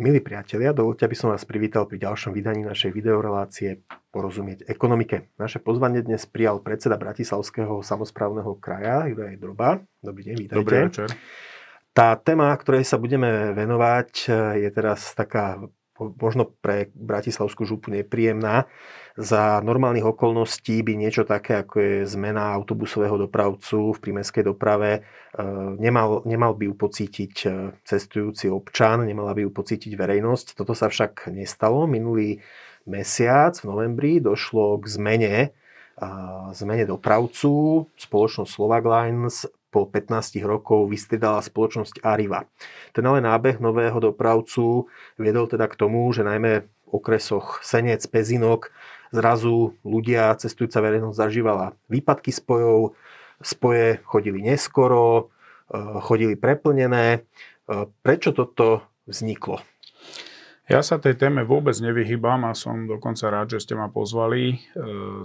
Milí priatelia, dovolte, aby som vás privítal pri ďalšom vydaní našej videorelácie Porozumieť ekonomike. Naše pozvanie dnes prijal predseda Bratislavského samozprávneho kraja, Juraj Droba. Dobrý deň, vítajte. Dobrý večer. Tá téma, ktorej sa budeme venovať, je teraz taká možno pre Bratislavskú župu nepríjemná. Za normálnych okolností by niečo také, ako je zmena autobusového dopravcu v prímeskej doprave, e, nemal, nemal by ju pocítiť e, cestujúci občan, nemala by ju pocítiť verejnosť. Toto sa však nestalo. Minulý mesiac v novembri došlo k zmene zmene dopravcu. Spoločnosť Slovak Lines po 15 rokov vystriedala spoločnosť Arriva. Ten ale nábeh nového dopravcu viedol teda k tomu, že najmä v okresoch Senec, Pezinok zrazu ľudia, cestujúca verejnosť zažívala výpadky spojov, spoje chodili neskoro, eh, chodili preplnené. Eh, prečo toto vzniklo? Ja sa tej téme vôbec nevyhýbam a som dokonca rád, že ste ma pozvali. E,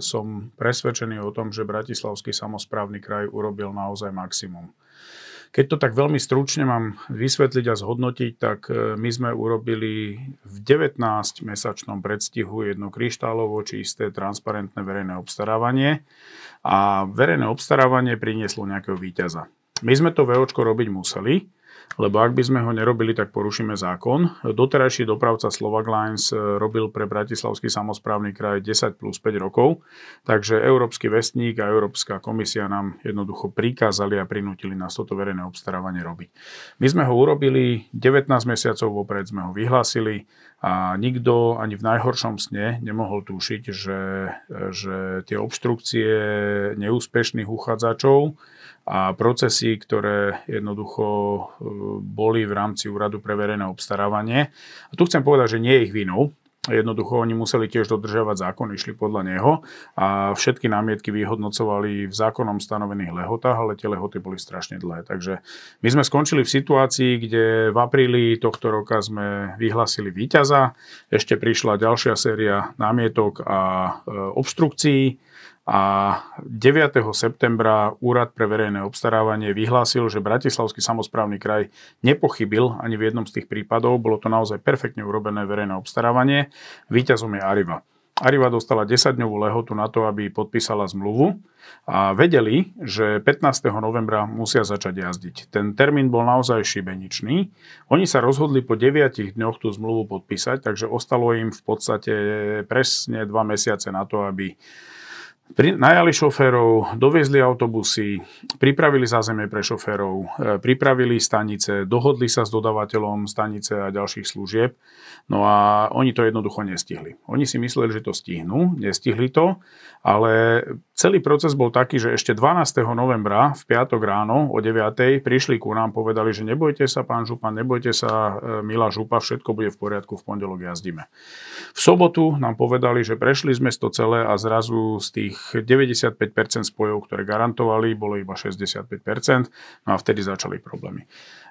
som presvedčený o tom, že Bratislavský samozprávny kraj urobil naozaj maximum. Keď to tak veľmi stručne mám vysvetliť a zhodnotiť, tak e, my sme urobili v 19-mesačnom predstihu jedno kryštálovo čisté, transparentné verejné obstarávanie a verejné obstarávanie prinieslo nejakého víťaza. My sme to VOčko robiť museli, lebo ak by sme ho nerobili, tak porušíme zákon. Doterajší dopravca Slovak Lines e, robil pre Bratislavský samozprávny kraj 10 plus 5 rokov, takže Európsky vestník a Európska komisia nám jednoducho prikázali a prinútili nás toto verejné obstarávanie robiť. My sme ho urobili 19 mesiacov vopred, sme ho vyhlásili a nikto ani v najhoršom sne nemohol tušiť, že, že tie obštrukcie neúspešných uchádzačov a procesy, ktoré jednoducho e, boli v rámci úradu pre verejné obstarávanie. A tu chcem povedať, že nie je ich vinou, Jednoducho oni museli tiež dodržiavať zákon, išli podľa neho a všetky námietky vyhodnocovali v zákonom stanovených lehotách, ale tie lehoty boli strašne dlhé. Takže my sme skončili v situácii, kde v apríli tohto roka sme vyhlasili víťaza, ešte prišla ďalšia séria námietok a e, obštrukcií a 9. septembra Úrad pre verejné obstarávanie vyhlásil, že Bratislavský samozprávny kraj nepochybil ani v jednom z tých prípadov. Bolo to naozaj perfektne urobené verejné obstarávanie. Výťazom je Arriva. Arriva dostala 10-dňovú lehotu na to, aby podpísala zmluvu a vedeli, že 15. novembra musia začať jazdiť. Ten termín bol naozaj šibeničný. Oni sa rozhodli po 9 dňoch tú zmluvu podpísať, takže ostalo im v podstate presne 2 mesiace na to, aby pri, najali šoférov, doviezli autobusy, pripravili zázemie pre šoférov, e, pripravili stanice, dohodli sa s dodávateľom stanice a ďalších služieb. No a oni to jednoducho nestihli. Oni si mysleli, že to stihnú, nestihli to, ale celý proces bol taký, že ešte 12. novembra v piatok ráno o 9. prišli ku nám, povedali, že nebojte sa, pán Župan, nebojte sa, e, milá Župa, všetko bude v poriadku, v pondelok jazdíme. V sobotu nám povedali, že prešli sme to celé a zrazu z tých tých 95% spojov, ktoré garantovali, bolo iba 65%, no a vtedy začali problémy.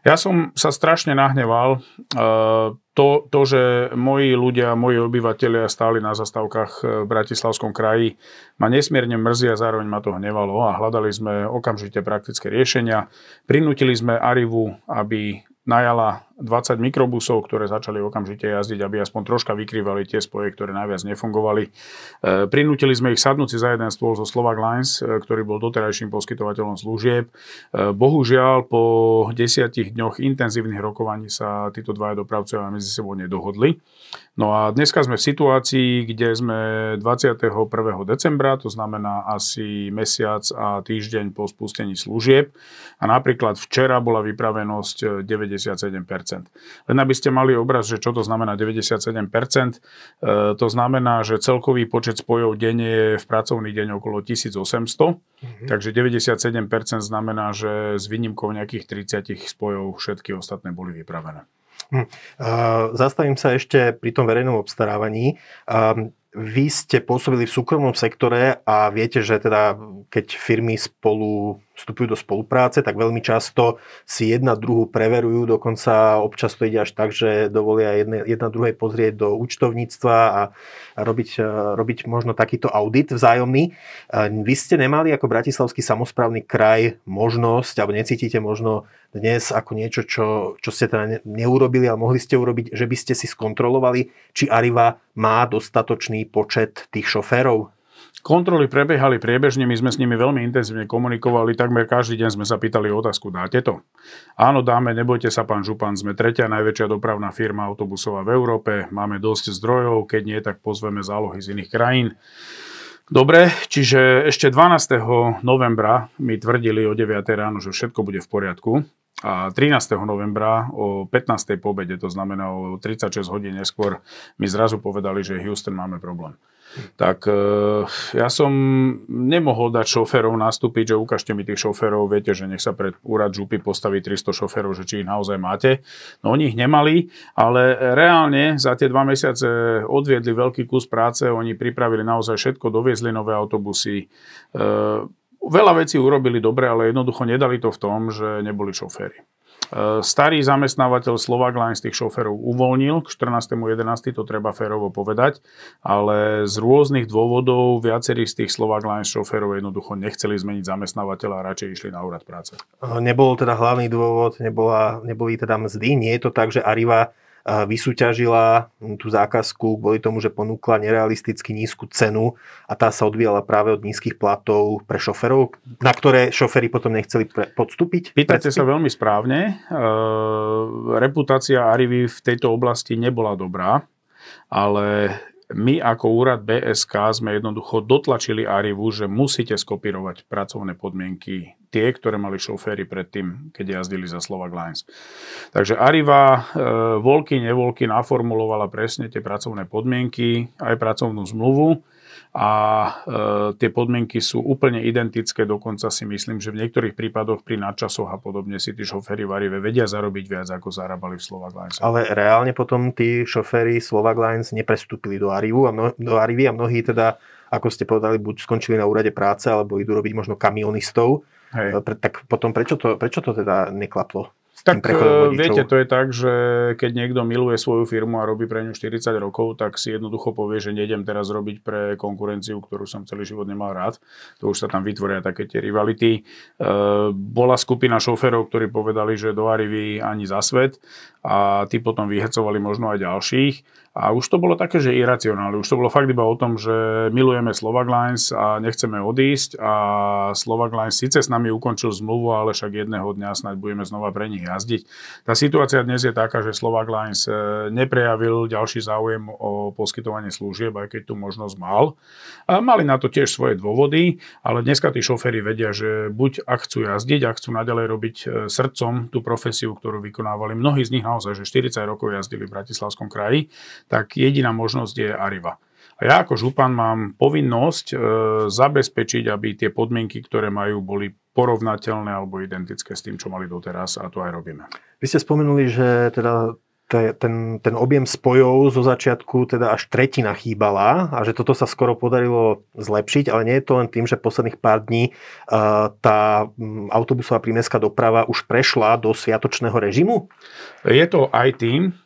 Ja som sa strašne nahneval. Uh, to, to, že moji ľudia, moji obyvateľia stáli na zastávkach v Bratislavskom kraji, ma nesmierne mrzí a zároveň ma to hnevalo a hľadali sme okamžite praktické riešenia. Prinútili sme Arivu, aby najala 20 mikrobusov, ktoré začali okamžite jazdiť, aby aspoň troška vykrývali tie spoje, ktoré najviac nefungovali. E, prinútili sme ich sadnúť si za jeden stôl zo Slovak Lines, e, ktorý bol doterajším poskytovateľom služieb. E, bohužiaľ, po desiatich dňoch intenzívnych rokovaní sa títo dvaja dopravcovia medzi sebou nedohodli. No a dneska sme v situácii, kde sme 21. decembra, to znamená asi mesiac a týždeň po spustení služieb. A napríklad včera bola vypravenosť 97%. Len aby ste mali obraz, že čo to znamená 97%, e, to znamená, že celkový počet spojov denne je v pracovný deň okolo 1800, mm-hmm. takže 97% znamená, že s výnimkou nejakých 30 spojov všetky ostatné boli vypravené. Hm. Zastavím sa ešte pri tom verejnom obstarávaní. Vy ste pôsobili v súkromnom sektore a viete, že teda keď firmy spolu vstupujú do spolupráce, tak veľmi často si jedna druhú preverujú, dokonca občas to ide až tak, že dovolia jedne, jedna druhej pozrieť do účtovníctva a, robiť, robiť možno takýto audit vzájomný. Vy ste nemali ako Bratislavský samozprávny kraj možnosť, alebo necítite možno dnes ako niečo, čo, čo ste teda neurobili, ale mohli ste urobiť, že by ste si skontrolovali, či Arriva má dostatočný počet tých šoférov? Kontroly prebiehali priebežne, my sme s nimi veľmi intenzívne komunikovali, takmer každý deň sme sa pýtali otázku, dáte to? Áno, dáme, nebojte sa, pán Župan, sme tretia najväčšia dopravná firma autobusová v Európe, máme dosť zdrojov, keď nie, tak pozveme zálohy z iných krajín. Dobre, čiže ešte 12. novembra mi tvrdili o 9. ráno, že všetko bude v poriadku. A 13. novembra o 15. pobede, to znamená o 36 hodín neskôr, mi zrazu povedali, že Houston máme problém tak e, ja som nemohol dať šoférov nastúpiť, že ukážte mi tých šoférov, viete, že nech sa pred úrad župy postaví 300 šoférov, že či ich naozaj máte. No oni ich nemali, ale reálne za tie dva mesiace odviedli veľký kus práce, oni pripravili naozaj všetko, doviezli nové autobusy, e, veľa vecí urobili dobre, ale jednoducho nedali to v tom, že neboli šoféry. E, starý zamestnávateľ Slovak Lines tých šoferov uvoľnil k 14.11. to treba férovo povedať, ale z rôznych dôvodov viacerí z tých Slovak Lines šoferov jednoducho nechceli zmeniť zamestnávateľa a radšej išli na úrad práce. Nebol teda hlavný dôvod, nebola, neboli teda mzdy. Nie je to tak, že Arriva vysúťažila tú zákazku kvôli tomu, že ponúkla nerealisticky nízku cenu a tá sa odvíjala práve od nízkych platov pre šoferov, na ktoré šoféry potom nechceli pre, podstúpiť? Pýtate sa veľmi správne. E, reputácia Arivy v tejto oblasti nebola dobrá, ale my ako úrad BSK sme jednoducho dotlačili Arivu, že musíte skopírovať pracovné podmienky tie, ktoré mali šoféry predtým, keď jazdili za Slovak Lines. Takže Ariva, e, voľky, nevoľky naformulovala presne tie pracovné podmienky, aj pracovnú zmluvu a e, tie podmienky sú úplne identické, dokonca si myslím, že v niektorých prípadoch pri nadčasoch a podobne si tí šoféry v Arive vedia zarobiť viac, ako zarábali v Slovak Lines. Ale reálne potom tí šoféry Slovak Lines neprestúpili do Arivu a mno, do Arivy a mnohí teda, ako ste povedali, buď skončili na úrade práce, alebo idú robiť možno kamionistov. Hej. E, tak potom prečo to, prečo to teda neklaplo? Tak eh, viete, to je tak, že keď niekto miluje svoju firmu a robí pre ňu 40 rokov, tak si jednoducho povie, že nejdem teraz robiť pre konkurenciu, ktorú som celý život nemal rád. To už sa tam vytvoria také tie rivality. Eh, bola skupina šoférov, ktorí povedali, že do Arivy ani za svet a tí potom vyhecovali možno aj ďalších. A už to bolo také, že iracionálne. Už to bolo fakt iba o tom, že milujeme Slovak Lines a nechceme odísť a Slovak Lines síce s nami ukončil zmluvu, ale však jedného dňa snáď budeme znova pre nich jazdiť. Tá situácia dnes je taká, že Slovak Lines e, neprejavil ďalší záujem o poskytovanie služieb, aj keď tu možnosť mal. A mali na to tiež svoje dôvody, ale dneska tí šoféry vedia, že buď ak chcú jazdiť, ak chcú naďalej robiť e, srdcom tú profesiu, ktorú vykonávali, mnohí z nich naozaj, že 40 rokov jazdili v Bratislavskom kraji, tak jediná možnosť je Arriva. A ja ako župan mám povinnosť e, zabezpečiť, aby tie podmienky, ktoré majú, boli porovnateľné alebo identické s tým, čo mali doteraz a to aj robíme. Vy ste spomenuli, že teda ten, ten objem spojov zo začiatku teda až tretina chýbala a že toto sa skoro podarilo zlepšiť, ale nie je to len tým, že posledných pár dní uh, tá autobusová prímestská doprava už prešla do sviatočného režimu? Je to aj tým,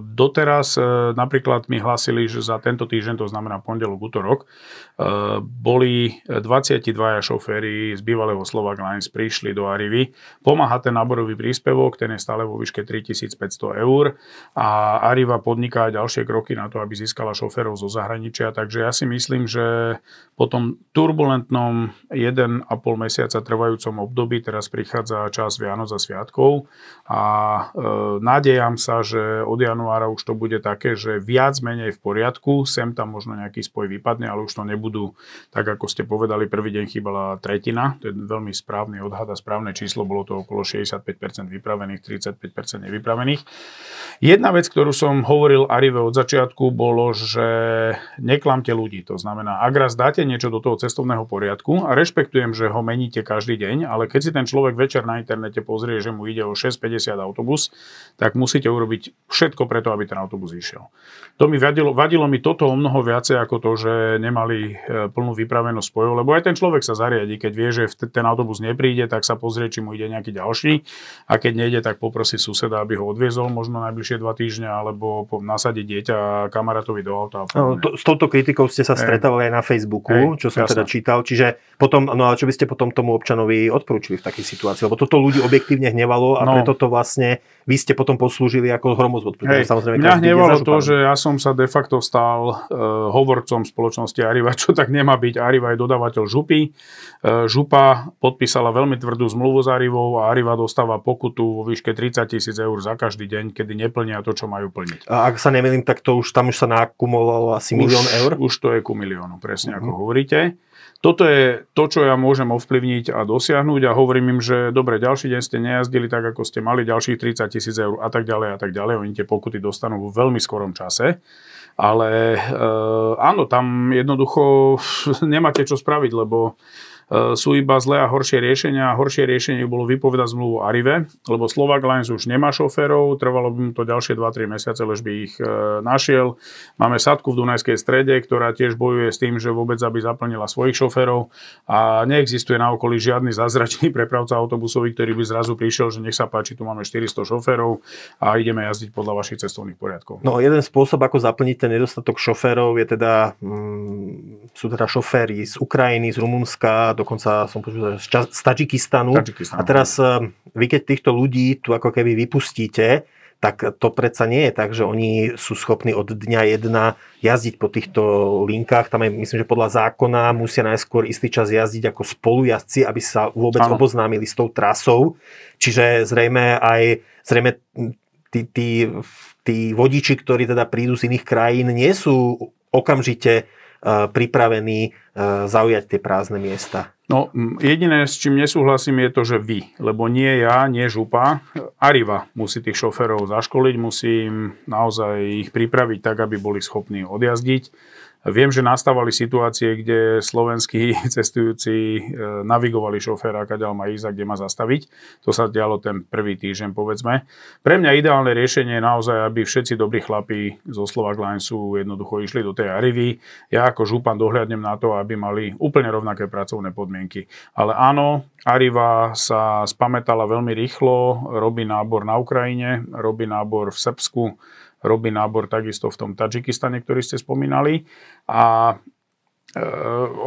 Doteraz e, napríklad mi hlásili, že za tento týždeň, to znamená pondelok, útorok, e, boli 22 šoféry z bývalého Slovak Lines prišli do Arivy. Pomáha ten náborový príspevok, ten je stále vo výške 3500 eur a Ariva podniká ďalšie kroky na to, aby získala šoférov zo zahraničia. Takže ja si myslím, že po tom turbulentnom 1,5 mesiaca trvajúcom období teraz prichádza čas Vianoc a Sviatkov a e, nádejam sa, že že od januára už to bude také, že viac menej v poriadku, sem tam možno nejaký spoj vypadne, ale už to nebudú, tak ako ste povedali, prvý deň chýbala tretina, to je veľmi správny odhad a správne číslo, bolo to okolo 65% vypravených, 35% nevypravených. Jedna vec, ktorú som hovoril Arive od začiatku, bolo, že neklamte ľudí. To znamená, ak raz dáte niečo do toho cestovného poriadku a rešpektujem, že ho meníte každý deň, ale keď si ten človek večer na internete pozrie, že mu ide o 6,50 autobus, tak musíte urobiť všetko preto, aby ten autobus išiel. To mi vadilo, vadilo mi toto o mnoho viacej ako to, že nemali e, plnú vypravenosť spojov, lebo aj ten človek sa zariadi, keď vie, že ten autobus nepríde, tak sa pozrie, či mu ide nejaký ďalší a keď nejde, tak poprosí suseda, aby ho odviezol možno najbližšie dva týždne alebo nasadiť dieťa kamarátovi do auta. No, to, s touto kritikou ste sa stretávali aj na Facebooku, Ej, čo som jasné. teda čítal, čiže potom, no ale čo by ste potom tomu občanovi odporúčili v takej situácii, lebo toto ľudí objektívne hnevalo a no. preto to vlastne vy ste potom poslúžili ako hromozvod. Hej, samozrejme, mňa hnevalo to, že ja som sa de facto stal uh, hovorcom spoločnosti Arriva, čo tak nemá byť. Arriva je dodávateľ župy. Uh, župa podpísala veľmi tvrdú zmluvu s Arrivou a Arriva dostáva pokutu vo výške 30 tisíc eur za každý deň, kedy neplnia to, čo majú plniť. A ak sa nemýlim, tak to už tam už sa nakumulovalo asi milión eur? Už to je ku miliónu, presne mm-hmm. ako hovoríte. Toto je to, čo ja môžem ovplyvniť a dosiahnuť a hovorím im, že dobre, ďalší deň ste nejazdili tak, ako ste mali, ďalších 30 tisíc eur a tak ďalej a tak ďalej. Oni tie pokuty dostanú v veľmi skorom čase. Ale e, áno, tam jednoducho nemáte čo spraviť, lebo sú iba zlé a horšie riešenia. A horšie riešenie bolo vypovedať zmluvu Arive, lebo Slovak Lines už nemá šoférov, trvalo by mu to ďalšie 2-3 mesiace, lež by ich e, našiel. Máme sadku v Dunajskej strede, ktorá tiež bojuje s tým, že vôbec aby zaplnila svojich šoférov a neexistuje na okolí žiadny zázračný prepravca autobusový, ktorý by zrazu prišiel, že nech sa páči, tu máme 400 šoférov a ideme jazdiť podľa vašich cestovných poriadkov. No jeden spôsob, ako zaplniť ten nedostatok šoférov je teda, mm, sú teda šoféry z Ukrajiny, z Rumunska, dokonca som počul z, z Tadžikistanu. A teraz eh, vy keď týchto ľudí tu ako keby vypustíte, tak to predsa nie je tak, že oni sú schopní od dňa jedna jazdiť po týchto linkách. Tam je, myslím, že podľa zákona musia najskôr istý čas jazdiť ako spolujazdci, aby sa vôbec ano. oboznámili s tou trasou. Čiže zrejme aj zrejme tí, tí, tí vodiči, ktorí teda prídu z iných krajín, nie sú okamžite pripravení uh, zaujať tie prázdne miesta. No, jediné, s čím nesúhlasím, je to, že vy, lebo nie ja, nie župa, Ariva musí tých šoferov zaškoliť, musí naozaj ich pripraviť tak, aby boli schopní odjazdiť. Viem, že nastávali situácie, kde slovenskí cestujúci e, navigovali šoféra, kadeľ má ísť a kde má zastaviť. To sa dialo ten prvý týždeň, povedzme. Pre mňa ideálne riešenie je naozaj, aby všetci dobrí chlapí zo Slovak Linesu jednoducho išli do tej Arivy. Ja ako župan dohľadnem na to, aby mali úplne rovnaké pracovné podmienky. Ale áno, Ariva sa spametala veľmi rýchlo, robí nábor na Ukrajine, robí nábor v Srbsku, robí nábor takisto v tom Tadžikistane, ktorý ste spomínali. A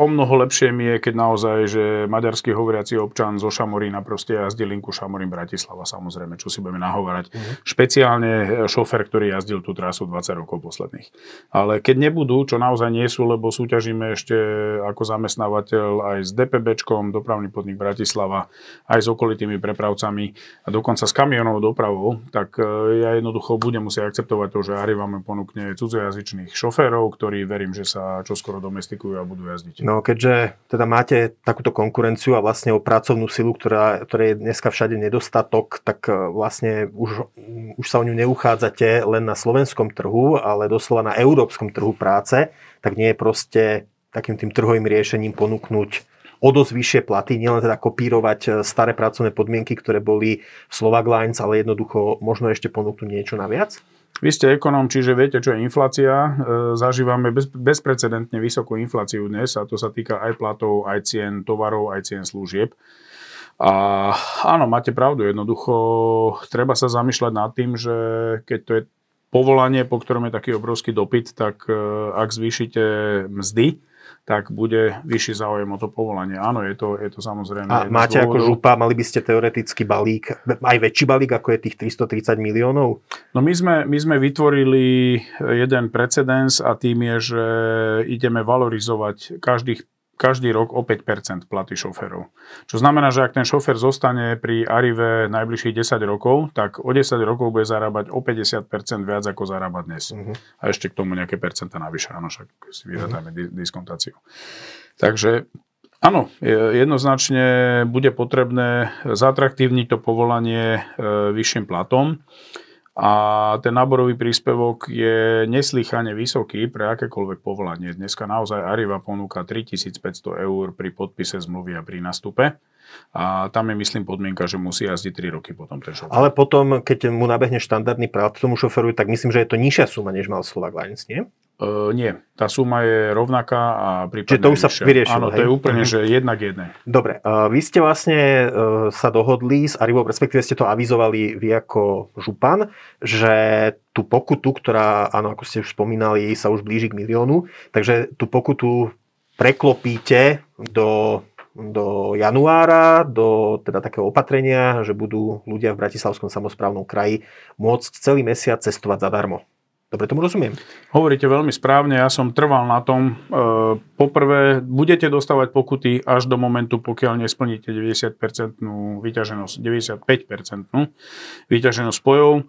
o mnoho lepšie mi je, keď naozaj, že maďarský hovoriaci občan zo Šamorína proste jazdí linku Šamorín Bratislava, samozrejme, čo si budeme nahovárať. Uh-huh. Špeciálne šofer, ktorý jazdil tú trasu 20 rokov posledných. Ale keď nebudú, čo naozaj nie sú, lebo súťažíme ešte ako zamestnávateľ aj s DPBčkom, dopravný podnik Bratislava, aj s okolitými prepravcami a dokonca s kamionovou dopravou, tak e, ja jednoducho budem musieť akceptovať to, že Arriva ponúkne cudzojazyčných šoférov, ktorí verím, že sa čoskoro domestikujú a budú jazdiť. No keďže teda máte takúto konkurenciu a vlastne o pracovnú silu, ktorá, ktorej je dneska všade nedostatok, tak e, vlastne už, už sa o ňu neuchádzate len na slovenskom trhu, ale doslova na európskom trhu práce, tak nie je proste takým tým trhovým riešením ponúknuť o dosť vyššie platy, nielen teda kopírovať e, staré pracovné podmienky, ktoré boli v Slovak Lines, ale jednoducho možno ešte ponúknuť niečo naviac? Vy ste ekonom, čiže viete, čo je inflácia. E, zažívame bez, bezprecedentne vysokú infláciu dnes a to sa týka aj platov, aj cien tovarov, aj cien služieb. A áno, máte pravdu, jednoducho treba sa zamýšľať nad tým, že keď to je povolanie, po ktorom je taký obrovský dopyt, tak e, ak zvýšite mzdy, tak bude vyšší záujem o to povolanie. Áno, je to, je to samozrejme. A máte ako župa, mali by ste teoreticky balík, aj väčší balík, ako je tých 330 miliónov? No my sme, my sme vytvorili jeden precedens a tým je, že ideme valorizovať každých každý rok o 5% platy šoférov. Čo znamená, že ak ten šofér zostane pri Arive najbližších 10 rokov, tak o 10 rokov bude zarábať o 50% viac ako zarába dnes. Uh-huh. A ešte k tomu nejaké percenta navyše, áno, však si vyradáme uh-huh. diskontáciu. Takže áno, jednoznačne bude potrebné zatraktívniť to povolanie e, vyšším platom. A ten náborový príspevok je neslychane vysoký pre akékoľvek povolanie. Dneska naozaj Arriva ponúka 3500 eur pri podpise zmluvy a pri nastupe. A tam je, myslím, podmienka, že musí jazdiť 3 roky potom ten šofer. Ale potom, keď mu nabehne štandardný plat tomu šoferu, tak myslím, že je to nižšia suma, než mal Slovak Lines, nie? Uh, nie, tá suma je rovnaká a prípadne Čiže to už sa vyriešilo. Áno, hej? to je úplne, že jednak jedné. Dobre, uh, vy ste vlastne uh, sa dohodli s Arivou, respektíve ste to avizovali vy ako župan, že tú pokutu, ktorá, áno, ako ste už spomínali, sa už blíži k miliónu, takže tú pokutu preklopíte do do januára, do teda takého opatrenia, že budú ľudia v Bratislavskom samozprávnom kraji môcť celý mesiac cestovať zadarmo. Dobre tomu rozumiem. Hovoríte veľmi správne, ja som trval na tom. E, poprvé, budete dostávať pokuty až do momentu, pokiaľ nesplníte 90% vyťaženosť, 95% vyťaženosť spojov. E,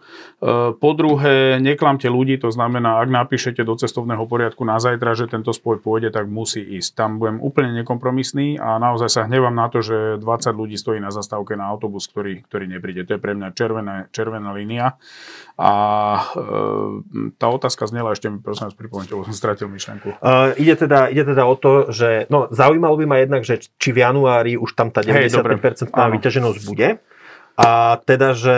po druhé, neklamte ľudí, to znamená, ak napíšete do cestovného poriadku na zajtra, že tento spoj pôjde, tak musí ísť. Tam budem úplne nekompromisný a naozaj sa hnevám na to, že 20 ľudí stojí na zastávke na autobus, ktorý, ktorý nepríde. To je pre mňa červená, červená línia. A e, tá otázka znela, ešte mi prosím vás pripomente, lebo som stratil myšlenku. Uh, ide, teda, ide teda o to, že no, zaujímalo by ma jednak, že či v januári už tam tá 95% hey, vyťaženosť bude. A teda, že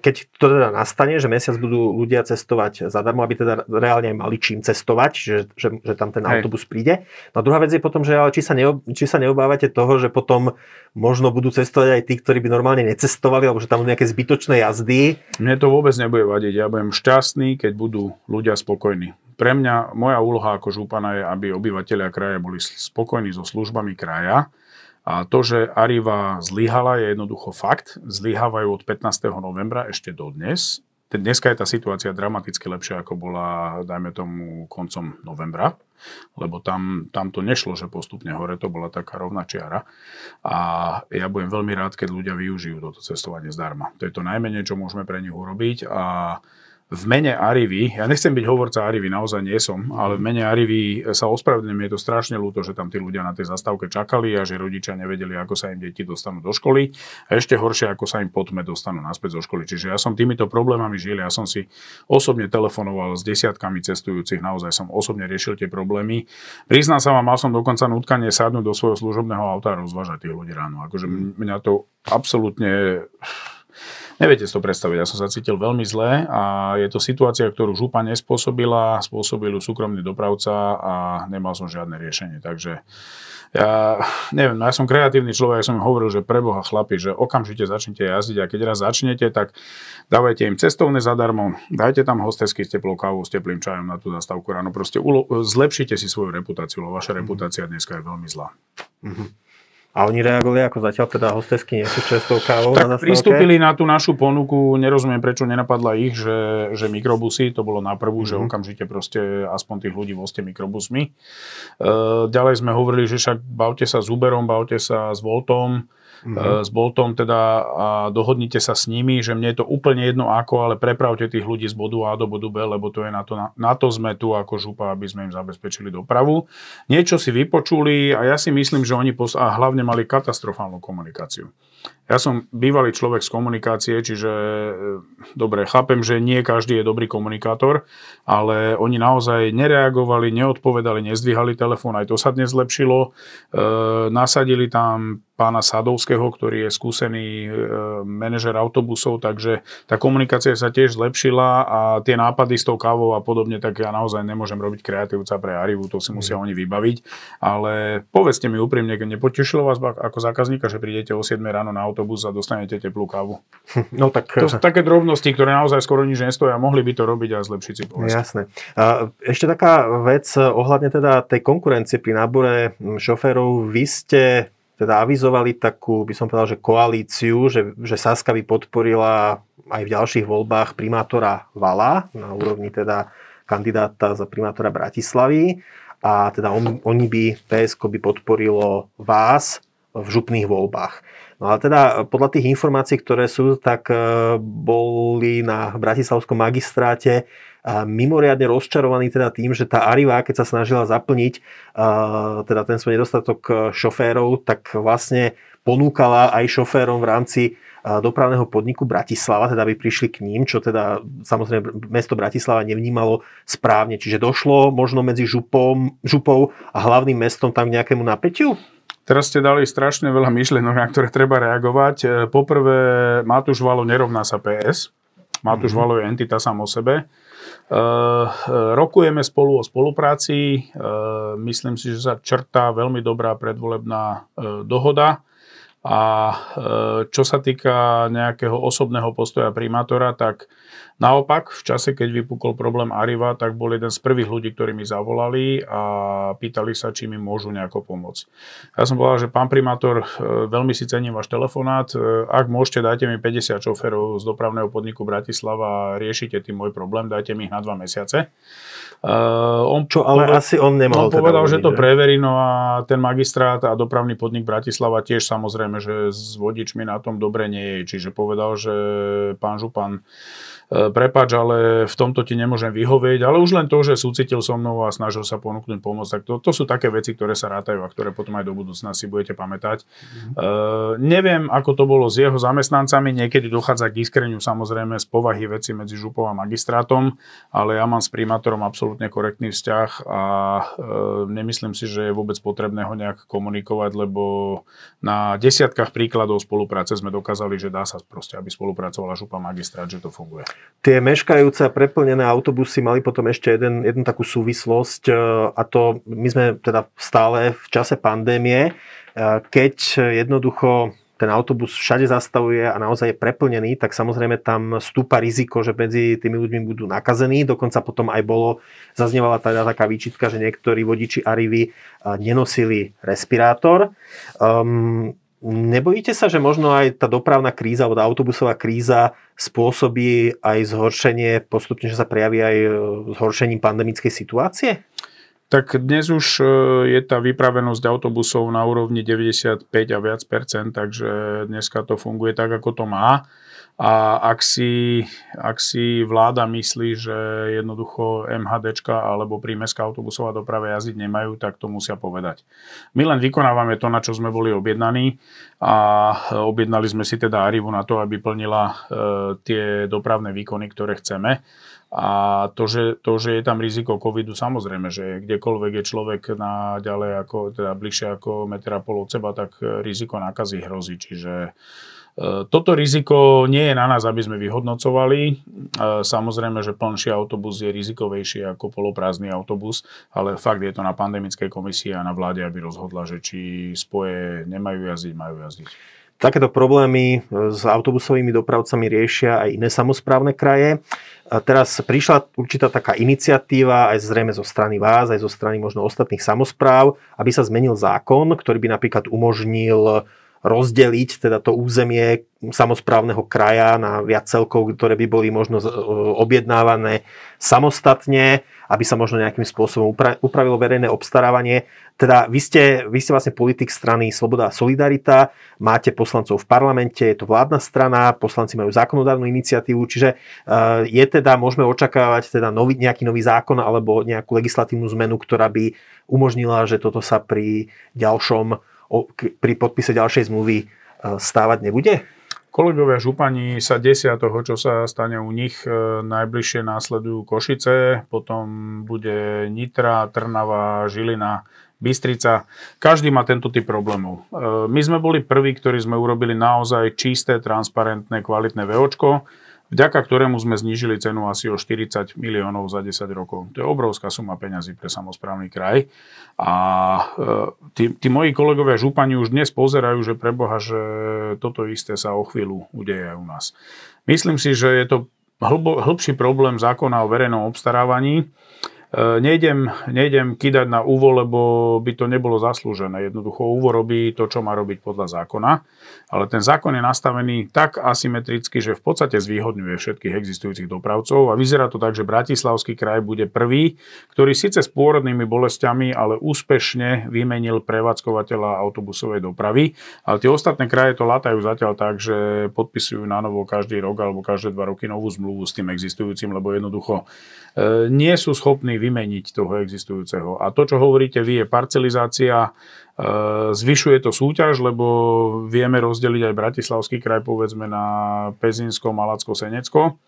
keď to teda nastane, že mesiac budú ľudia cestovať zadarmo, aby teda reálne aj mali čím cestovať, že, že, že tam ten Hej. autobus príde. No a druhá vec je potom, že ale či sa, neob, či sa neobávate toho, že potom možno budú cestovať aj tí, ktorí by normálne necestovali, alebo že tam budú nejaké zbytočné jazdy. Mne to vôbec nebude vadiť. Ja budem šťastný, keď budú ľudia spokojní. Pre mňa, moja úloha ako župana je, aby obyvateľia kraja boli spokojní so službami kraja a to, že Arriva zlyhala, je jednoducho fakt. Zlyhávajú od 15. novembra ešte do dnes. Dneska je tá situácia dramaticky lepšia, ako bola, dajme tomu, koncom novembra, lebo tam, tam to nešlo, že postupne hore, to bola taká rovná čiara. A ja budem veľmi rád, keď ľudia využijú toto cestovanie zdarma. To je to najmenej, čo môžeme pre nich urobiť a v mene Arivy, ja nechcem byť hovorca Arivy, naozaj nie som, ale v mene Arivy sa ospravedlňujem, je to strašne ľúto, že tam tí ľudia na tej zastávke čakali a že rodičia nevedeli, ako sa im deti dostanú do školy a ešte horšie, ako sa im potme dostanú naspäť zo školy. Čiže ja som týmito problémami žil, ja som si osobne telefonoval s desiatkami cestujúcich, naozaj som osobne riešil tie problémy. Priznám sa vám, mal som dokonca nutkanie sadnúť do svojho služobného auta a rozvážať tých ľudí ráno. Akože mňa to absolútne Neviete si to predstaviť, ja som sa cítil veľmi zle a je to situácia, ktorú župa nespôsobila, spôsobil ju súkromný dopravca a nemal som žiadne riešenie. Takže ja neviem, no ja som kreatívny človek, ja som im hovoril, že preboha chlapi, že okamžite začnite jazdiť a keď raz začnete, tak dávajte im cestovné zadarmo, dajte tam hostesky s teplou kávou, s teplým čajom na tú zastávku ráno, proste ulo- zlepšite si svoju reputáciu, lebo vaša reputácia dneska je veľmi zlá. Mm-hmm. A oni reagovali ako zatiaľ teda hostesky nie sú čestou kávou tak na pristúpili na tú našu ponuku, nerozumiem prečo nenapadla ich, že, že mikrobusy, to bolo na prvú, mm-hmm. že mhm. okamžite proste aspoň tých ľudí vozte mikrobusmi. E, ďalej sme hovorili, že však bavte sa s Uberom, bavte sa s Voltom, mm-hmm. s Boltom teda a dohodnite sa s nimi, že mne je to úplne jedno ako, ale prepravte tých ľudí z bodu A do bodu B, lebo to je na to, na, na to sme tu ako župa, aby sme im zabezpečili dopravu. Niečo si vypočuli a ja si myslím, že oni pos- a hlavne mali katastrofálnu komunikáciu. Ja som bývalý človek z komunikácie, čiže e, dobre, chápem, že nie každý je dobrý komunikátor, ale oni naozaj nereagovali, neodpovedali, nezdvíhali telefón, aj to sa dnes zlepšilo. E, nasadili tam pána Sadovského, ktorý je skúsený e, manažer autobusov, takže tá komunikácia sa tiež zlepšila a tie nápady s tou kávou a podobne, tak ja naozaj nemôžem robiť kreatívca pre Arivu, to si musia mm. oni vybaviť. Ale povedzte mi úprimne, nepotešilo vás ako zákazníka, že prídete o 7 ráno na autobus a dostanete teplú kávu. No tak... To sú také drobnosti, ktoré naozaj skoro nič nestoja, mohli by to robiť a zlepšiť si povesť. Jasné. Ešte taká vec ohľadne teda tej konkurencie pri nábore šoférov. Vy ste teda avizovali takú, by som povedal, že koalíciu, že, že Saska by podporila aj v ďalších voľbách primátora Vala na úrovni teda kandidáta za primátora Bratislavy a teda on, oni by, PSK by podporilo vás v župných voľbách. No ale teda podľa tých informácií, ktoré sú, tak boli na Bratislavskom magistráte mimoriadne rozčarovaní teda tým, že tá Arriva, keď sa snažila zaplniť teda ten svoj nedostatok šoférov, tak vlastne ponúkala aj šoférom v rámci dopravného podniku Bratislava, teda by prišli k ním, čo teda samozrejme mesto Bratislava nevnímalo správne. Čiže došlo možno medzi župom, župou a hlavným mestom tam k nejakému napätiu? Teraz ste dali strašne veľa myšlienok, na ktoré treba reagovať. E, poprvé, Matúš Valo nerovná sa PS. Matúš mm-hmm. Valo je entita sám o sebe. Uh, rokujeme spolu o spolupráci. Uh, myslím si, že sa črtá veľmi dobrá predvolebná uh, dohoda. A čo sa týka nejakého osobného postoja primátora, tak Naopak, v čase, keď vypukol problém Arriva, tak bol jeden z prvých ľudí, ktorí mi zavolali a pýtali sa, či mi môžu nejako pomôcť. Ja som povedal, že pán primátor, e, veľmi si cením váš telefonát. E, ak môžete, dajte mi 50 šoferov z dopravného podniku Bratislava a riešite tým môj problém, dajte mi ich na dva mesiace. Uh, on Čo ale povedal, asi on nemohol. On teda povedal, že to preverí, no a ten magistrát a dopravný podnik Bratislava tiež samozrejme, že s vodičmi na tom dobre nie je. Čiže povedal, že pán Župan prepač, ale v tomto ti nemôžem vyhovieť, ale už len to, že súcitil so mnou a snažil sa ponúknuť pomoc, tak to, to sú také veci, ktoré sa rátajú a ktoré potom aj do budúcna si budete pamätať. Mm-hmm. Uh, neviem, ako to bolo s jeho zamestnancami, niekedy dochádza k iskreniu samozrejme z povahy veci medzi župou a magistrátom, ale ja mám s primátorom absolútne korektný vzťah a uh, nemyslím si, že je vôbec potrebné ho nejak komunikovať, lebo na desiatkách príkladov spolupráce sme dokázali, že dá sa proste, aby spolupracovala župa magistrát, že to funguje. Tie meškajúce preplnené autobusy mali potom ešte jeden, jednu takú súvislosť e, a to my sme teda stále v čase pandémie, e, keď jednoducho ten autobus všade zastavuje a naozaj je preplnený, tak samozrejme tam stúpa riziko, že medzi tými ľuďmi budú nakazení. Dokonca potom aj bolo, zaznievala teda taká výčitka, že niektorí vodiči Arivy e, nenosili respirátor. Um, Nebojíte sa, že možno aj tá dopravná kríza alebo tá autobusová kríza spôsobí aj zhoršenie, postupne, že sa prejaví aj e, zhoršením pandemickej situácie? Tak dnes už e, je tá vypravenosť autobusov na úrovni 95 a viac percent, takže dneska to funguje tak, ako to má. A ak si, ak si vláda myslí, že jednoducho MHD alebo prímeská autobusová doprava jazdiť nemajú, tak to musia povedať. My len vykonávame to, na čo sme boli objednaní a objednali sme si teda Arivu na to, aby plnila e, tie dopravné výkony, ktoré chceme. A to že, to, že je tam riziko covidu, samozrejme, že kdekoľvek je človek na ďalej ako, teda bližšie ako metra pol od seba, tak riziko nákazy hrozí. Čiže toto riziko nie je na nás, aby sme vyhodnocovali. E, samozrejme, že plnší autobus je rizikovejší ako poloprázdny autobus, ale fakt je to na pandemickej komisii a na vláde, aby rozhodla, že či spoje nemajú jazdiť, majú jazdiť. Takéto problémy s autobusovými dopravcami riešia aj iné samozprávne kraje. Teraz prišla určitá taká iniciatíva, aj zrejme zo strany vás, aj zo strany možno ostatných samozpráv, aby sa zmenil zákon, ktorý by napríklad umožnil rozdeliť teda to územie samozprávneho kraja na viac celkov, ktoré by boli možno objednávané samostatne, aby sa možno nejakým spôsobom upravilo verejné obstarávanie. Teda vy ste, vy ste vlastne politik strany Sloboda a Solidarita, máte poslancov v parlamente, je to vládna strana, poslanci majú zákonodárnu iniciatívu, čiže e, je teda, môžeme očakávať teda nový, nejaký nový zákon alebo nejakú legislatívnu zmenu, ktorá by umožnila, že toto sa pri ďalšom pri podpise ďalšej zmluvy e, stávať nebude? Kolegovia župani sa desia toho, čo sa stane u nich. E, najbližšie následujú Košice, potom bude Nitra, Trnava, Žilina, Bystrica. Každý má tento typ problémov. E, my sme boli prví, ktorí sme urobili naozaj čisté, transparentné, kvalitné VOčko vďaka ktorému sme znížili cenu asi o 40 miliónov za 10 rokov. To je obrovská suma peňazí pre samozprávny kraj. A e, tí, tí moji kolegovia župani už dnes pozerajú, že preboha, že toto isté sa o chvíľu udeje u nás. Myslím si, že je to hlbo, hlbší problém zákona o verejnom obstarávaní. Nejdem, nejdem kýdať na úvo, lebo by to nebolo zaslúžené. Jednoducho úvo robí to, čo má robiť podľa zákona, ale ten zákon je nastavený tak asymetricky, že v podstate zvýhodňuje všetkých existujúcich dopravcov a vyzerá to tak, že Bratislavský kraj bude prvý, ktorý síce s pôrodnými bolestiami, ale úspešne vymenil prevádzkovateľa autobusovej dopravy, ale tie ostatné kraje to látajú zatiaľ tak, že podpisujú na novo každý rok alebo každé dva roky novú zmluvu s tým existujúcim, lebo jednoducho e, nie sú schopní vymeniť toho existujúceho. A to, čo hovoríte vy, je parcelizácia, e, zvyšuje to súťaž, lebo vieme rozdeliť aj Bratislavský kraj, povedzme, na Pezinsko, Malacko, Senecko.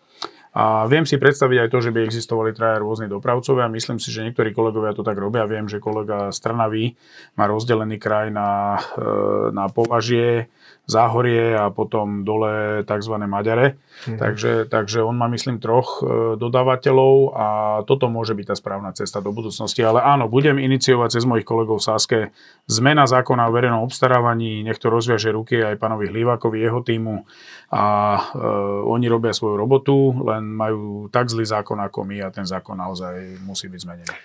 A viem si predstaviť aj to, že by existovali traja rôzni dopravcovia. Myslím si, že niektorí kolegovia to tak robia. Viem, že kolega Strnavý má rozdelený kraj na, e, na považie, Záhorie a potom dole tzv. Maďare. Mm-hmm. Takže, takže on má, myslím, troch e, dodávateľov a toto môže byť tá správna cesta do budúcnosti. Ale áno, budem iniciovať cez mojich kolegov v Saske zmena zákona o verejnom obstarávaní, nech to rozviaže ruky aj pánovi Hlívakovi, jeho týmu a e, oni robia svoju robotu, len majú tak zlý zákon ako my a ten zákon naozaj musí byť zmenený.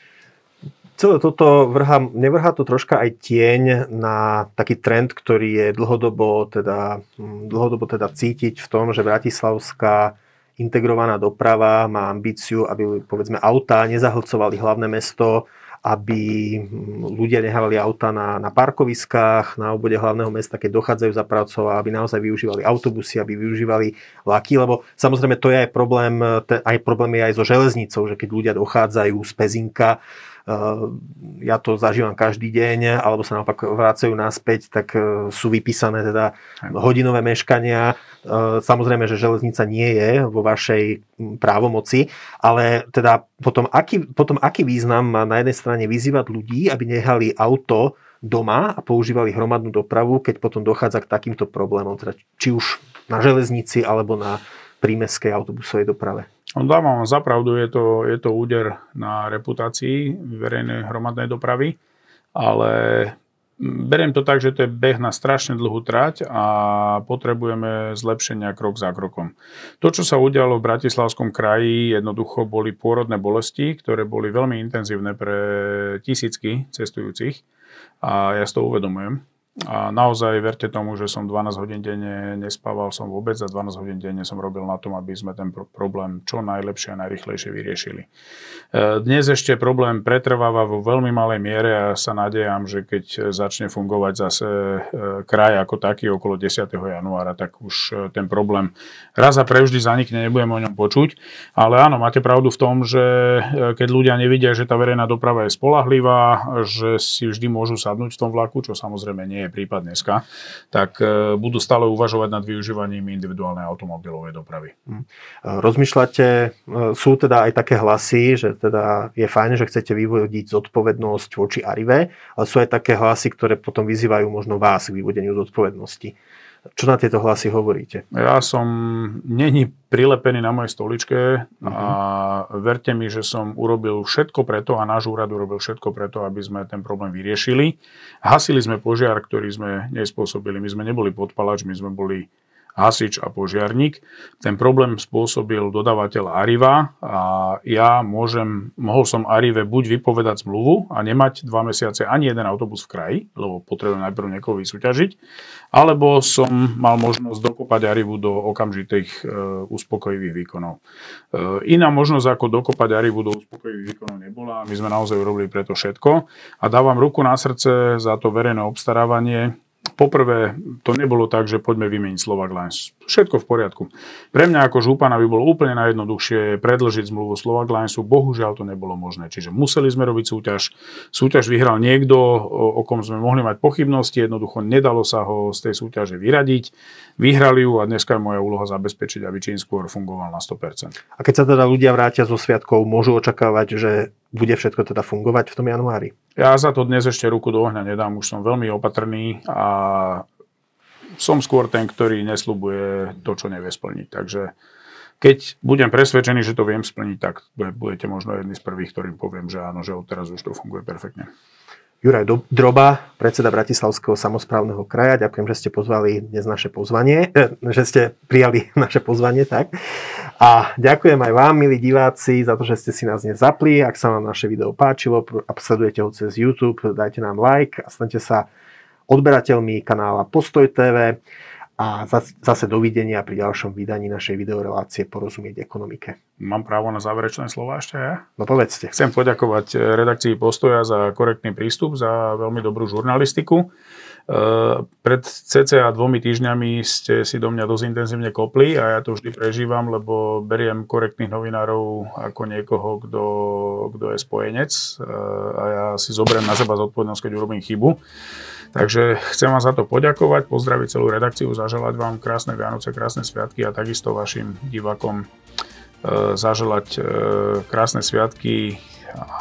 Celé toto vrha, nevrhá to troška aj tieň na taký trend, ktorý je dlhodobo teda, hm, dlhodobo teda cítiť v tom, že Bratislavská integrovaná doprava má ambíciu, aby povedzme autá nezahlcovali hlavné mesto, aby ľudia nehávali auta na, na parkoviskách, na obode hlavného mesta, keď dochádzajú za pracou, aby naozaj využívali autobusy, aby využívali vlaky, lebo samozrejme to je aj problém, aj problém je aj so železnicou, že keď ľudia dochádzajú z Pezinka, ja to zažívam každý deň, alebo sa naopak vracajú naspäť, tak eh, sú vypísané teda hodinové meškania. Eh, samozrejme, že železnica nie je vo vašej hm, právomoci, ale teda potom aký, potom aký význam má na jednej strane vyzývať ľudí, aby nehali auto doma a používali hromadnú dopravu, keď potom dochádza k takýmto problémom, teda či už na železnici alebo na prímeskej autobusovej doprave. On dávam za pravdu, je to, je to úder na reputácii verejnej hromadnej dopravy, ale beriem to tak, že to je beh na strašne dlhú trať a potrebujeme zlepšenia krok za krokom. To, čo sa udialo v Bratislavskom kraji, jednoducho boli pôrodné bolesti, ktoré boli veľmi intenzívne pre tisícky cestujúcich a ja si to uvedomujem. A naozaj verte tomu, že som 12 hodín denne nespával som vôbec a 12 hodín denne som robil na tom, aby sme ten problém čo najlepšie a najrychlejšie vyriešili. E, dnes ešte problém pretrváva vo veľmi malej miere a sa nadejam, že keď začne fungovať zase e, kraj ako taký okolo 10. januára, tak už e, ten problém raz a prevždy zanikne, nebudem o ňom počuť. Ale áno, máte pravdu v tom, že keď ľudia nevidia, že tá verejná doprava je spolahlivá, že si vždy môžu sadnúť v tom vlaku, čo samozrejme nie je prípad dneska, tak e, budú stále uvažovať nad využívaním individuálnej automobilovej dopravy. Hm. Rozmýšľate, e, sú teda aj také hlasy, že teda je fajn, že chcete vyvodiť zodpovednosť voči Arive, ale sú aj také hlasy, ktoré potom vyzývajú možno vás k vyvodeniu zodpovednosti. Čo na tieto hlasy hovoríte? Ja som není prilepený na mojej stoličke uh-huh. a mhm. verte mi, že som urobil všetko preto a náš úrad urobil všetko preto, aby sme ten problém vyriešili. Hasili sme požiar, ktorý sme nespôsobili. My sme neboli podpalač, my sme boli hasič a požiarník. Ten problém spôsobil dodávateľ Ariva a ja môžem, mohol som Arive buď vypovedať zmluvu a nemať dva mesiace ani jeden autobus v kraji, lebo potrebujem najprv niekoho vysúťažiť, alebo som mal možnosť dokopať Arivu do okamžitých e, uspokojivých výkonov. E, iná možnosť ako dokopať Arivu do uspokojivých výkonov nebola my sme naozaj urobili preto všetko a dávam ruku na srdce za to verejné obstarávanie Poprvé, to nebolo tak, že poďme vymeniť Slovak Lines. Všetko v poriadku. Pre mňa ako župana by bolo úplne najjednoduchšie predlžiť zmluvu Slovak Linesu. Bohužiaľ to nebolo možné. Čiže museli sme robiť súťaž. Súťaž vyhral niekto, o, kom sme mohli mať pochybnosti. Jednoducho nedalo sa ho z tej súťaže vyradiť. Vyhrali ju a dneska je moja úloha zabezpečiť, aby čím skôr fungoval na 100%. A keď sa teda ľudia vrátia zo sviatkov, môžu očakávať, že bude všetko teda fungovať v tom januári? Ja za to dnes ešte ruku do ohňa nedám, už som veľmi opatrný a som skôr ten, ktorý neslubuje to, čo nevie splniť. Takže keď budem presvedčený, že to viem splniť, tak budete možno jedni z prvých, ktorým poviem, že áno, že odteraz už to funguje perfektne. Juraj Droba, predseda Bratislavského samozprávneho kraja. Ďakujem, že ste pozvali dnes naše pozvanie, že ste prijali naše pozvanie, tak. A ďakujem aj vám, milí diváci, za to, že ste si nás dnes zapli. Ak sa vám naše video páčilo a sledujete ho cez YouTube, dajte nám like a stante sa odberateľmi kanála Postoj TV a zase dovidenia pri ďalšom vydaní našej videorelácie Porozumieť ekonomike. Mám právo na záverečné slova ešte ja? No povedzte. Chcem poďakovať eh, redakcii Postoja za korektný prístup, za veľmi dobrú žurnalistiku. Eh, pred cca dvomi týždňami ste si do mňa dosť intenzívne kopli a ja to vždy prežívam, lebo beriem korektných novinárov ako niekoho, kto, kto je spojenec eh, a ja si zoberiem na seba zodpovednosť, keď urobím chybu. Takže chcem vám za to poďakovať, pozdraviť celú redakciu, zaželať vám krásne Vianoce, krásne sviatky a takisto vašim divákom e, zaželať e, krásne sviatky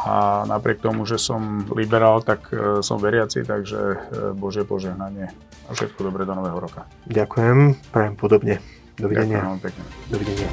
a napriek tomu, že som liberál, tak e, som veriaci, takže Bože požehnanie a všetko dobré do nového roka. Ďakujem, prajem podobne. Dovidenia. Ďakujem pekne. Dovidenia.